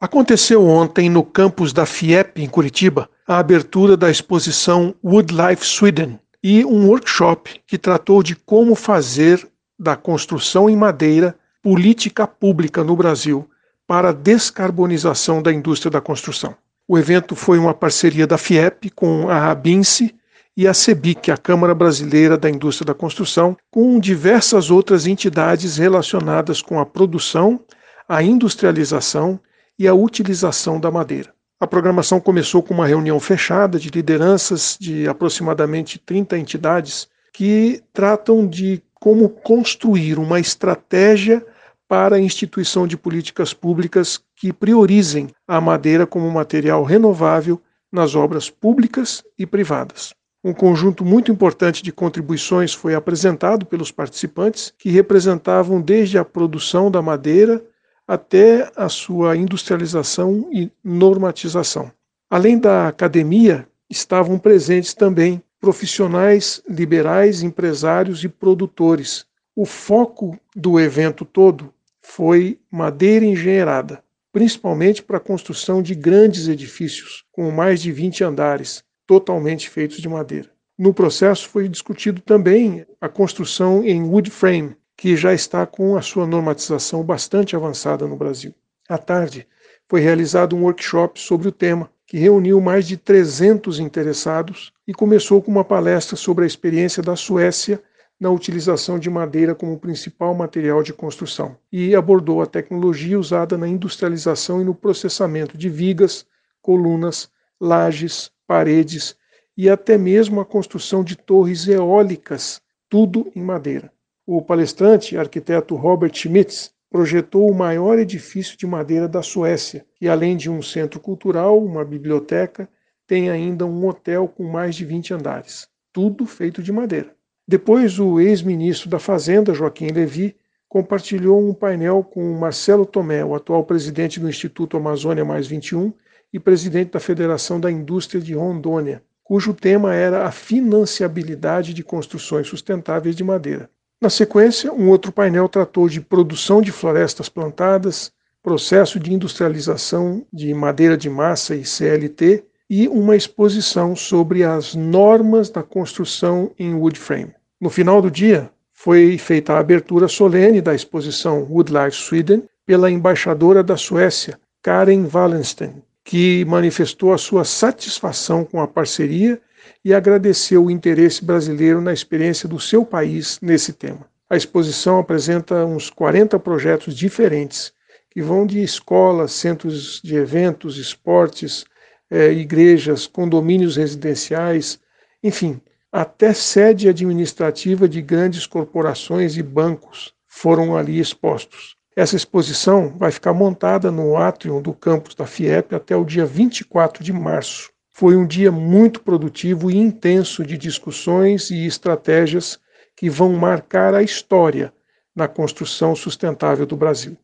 Aconteceu ontem no campus da FIEP, em Curitiba, a abertura da exposição Woodlife Sweden e um workshop que tratou de como fazer da construção em madeira política pública no Brasil para a descarbonização da indústria da construção. O evento foi uma parceria da FIEP com a ABINCE e a CEBIC, a Câmara Brasileira da Indústria da Construção, com diversas outras entidades relacionadas com a produção, a industrialização e a utilização da madeira. A programação começou com uma reunião fechada de lideranças de aproximadamente 30 entidades que tratam de como construir uma estratégia para a instituição de políticas públicas que priorizem a madeira como material renovável nas obras públicas e privadas. Um conjunto muito importante de contribuições foi apresentado pelos participantes, que representavam desde a produção da madeira até a sua industrialização e normatização. Além da academia, estavam presentes também profissionais liberais, empresários e produtores. O foco do evento todo foi madeira engenheirada, principalmente para a construção de grandes edifícios com mais de 20 andares, totalmente feitos de madeira. No processo foi discutido também a construção em wood frame, que já está com a sua normatização bastante avançada no Brasil. À tarde, foi realizado um workshop sobre o tema, que reuniu mais de 300 interessados e começou com uma palestra sobre a experiência da Suécia na utilização de madeira como principal material de construção e abordou a tecnologia usada na industrialização e no processamento de vigas, colunas, lajes, paredes e até mesmo a construção de torres eólicas, tudo em madeira. O palestrante, arquiteto Robert Schmitz, projetou o maior edifício de madeira da Suécia, que além de um centro cultural, uma biblioteca, tem ainda um hotel com mais de 20 andares, tudo feito de madeira. Depois, o ex-ministro da Fazenda, Joaquim Levy, compartilhou um painel com Marcelo Tomé, o atual presidente do Instituto Amazônia Mais 21 e presidente da Federação da Indústria de Rondônia, cujo tema era a financiabilidade de construções sustentáveis de madeira. Na sequência, um outro painel tratou de produção de florestas plantadas, processo de industrialização de madeira de massa e CLT e uma exposição sobre as normas da construção em wood frame. No final do dia, foi feita a abertura solene da exposição Woodlife Sweden pela embaixadora da Suécia, Karen Wallenstein, que manifestou a sua satisfação com a parceria e agradeceu o interesse brasileiro na experiência do seu país nesse tema. A exposição apresenta uns 40 projetos diferentes, que vão de escolas, centros de eventos, esportes, eh, igrejas, condomínios residenciais, enfim, até sede administrativa de grandes corporações e bancos foram ali expostos. Essa exposição vai ficar montada no átrio do campus da FIEP até o dia 24 de março. Foi um dia muito produtivo e intenso de discussões e estratégias que vão marcar a história na construção sustentável do Brasil.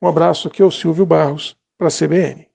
Um abraço aqui ao Silvio Barros, para a CBN.